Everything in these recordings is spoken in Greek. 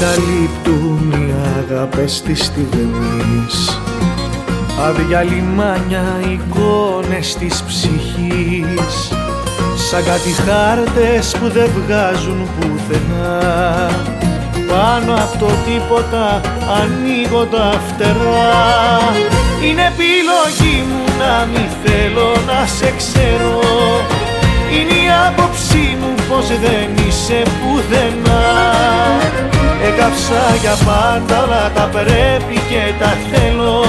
καλύπτουν οι αγάπες της στιγμής. Άδεια λιμάνια εικόνες της ψυχής. Σαν κάτι χάρτες που δεν βγάζουν πουθενά. Πάνω από το τίποτα ανοίγω τα φτερά. Είναι επιλογή μου να μη θέλω να σε ξέρω. Είναι η άποψή μου πως δεν είσαι πουθενά Έκαψα για πάντα όλα τα πρέπει και τα θέλω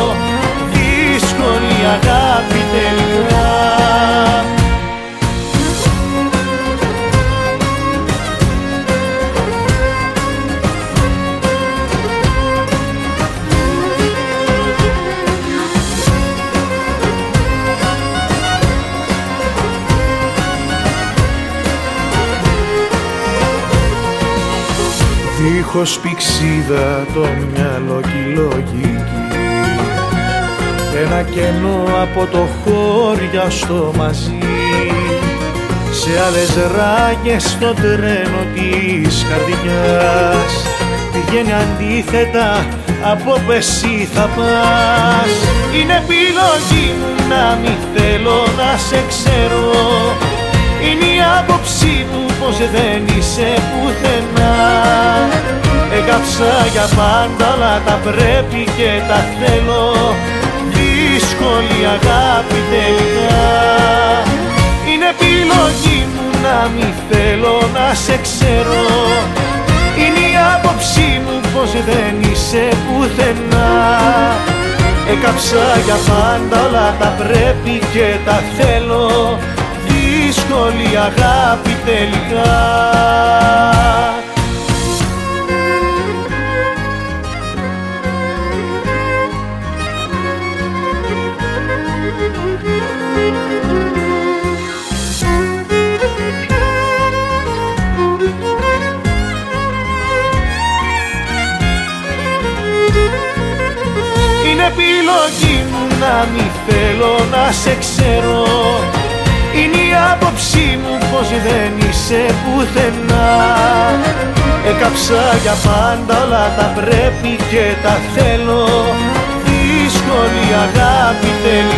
Δίχως πηξίδα το μυαλό και η λογική Ένα κενό από το χώρια στο μαζί. Σε άλλες ράγες στο τρένο της καρδιάς. Πηγαίνει αντίθετα από πεσί θα πας. Είναι επιλογή μου να μη θέλω να σε ξέρω. Είναι η άποψή μου πως δεν είσαι πουθενά Έκαψα για πάντα αλλά τα πρέπει και τα θέλω. Δύσκολη αγάπη τελικά. Είναι επιλογή μου να μη θέλω να σε ξέρω. Είναι η άποψή μου πως δεν είσαι πουθενά. Έκαψα για πάντα όλα τα πρέπει και τα θέλω. Δύσκολη αγάπη τελικά επιλογή μου να μη θέλω να σε ξέρω. Είναι η άποψή μου πως δεν είσαι πουθενά. Έκαψα για πάντα όλα τα πρέπει και τα θέλω. Δύσκολη αγάπη τελικά Δύσκολη αγάπη τελικά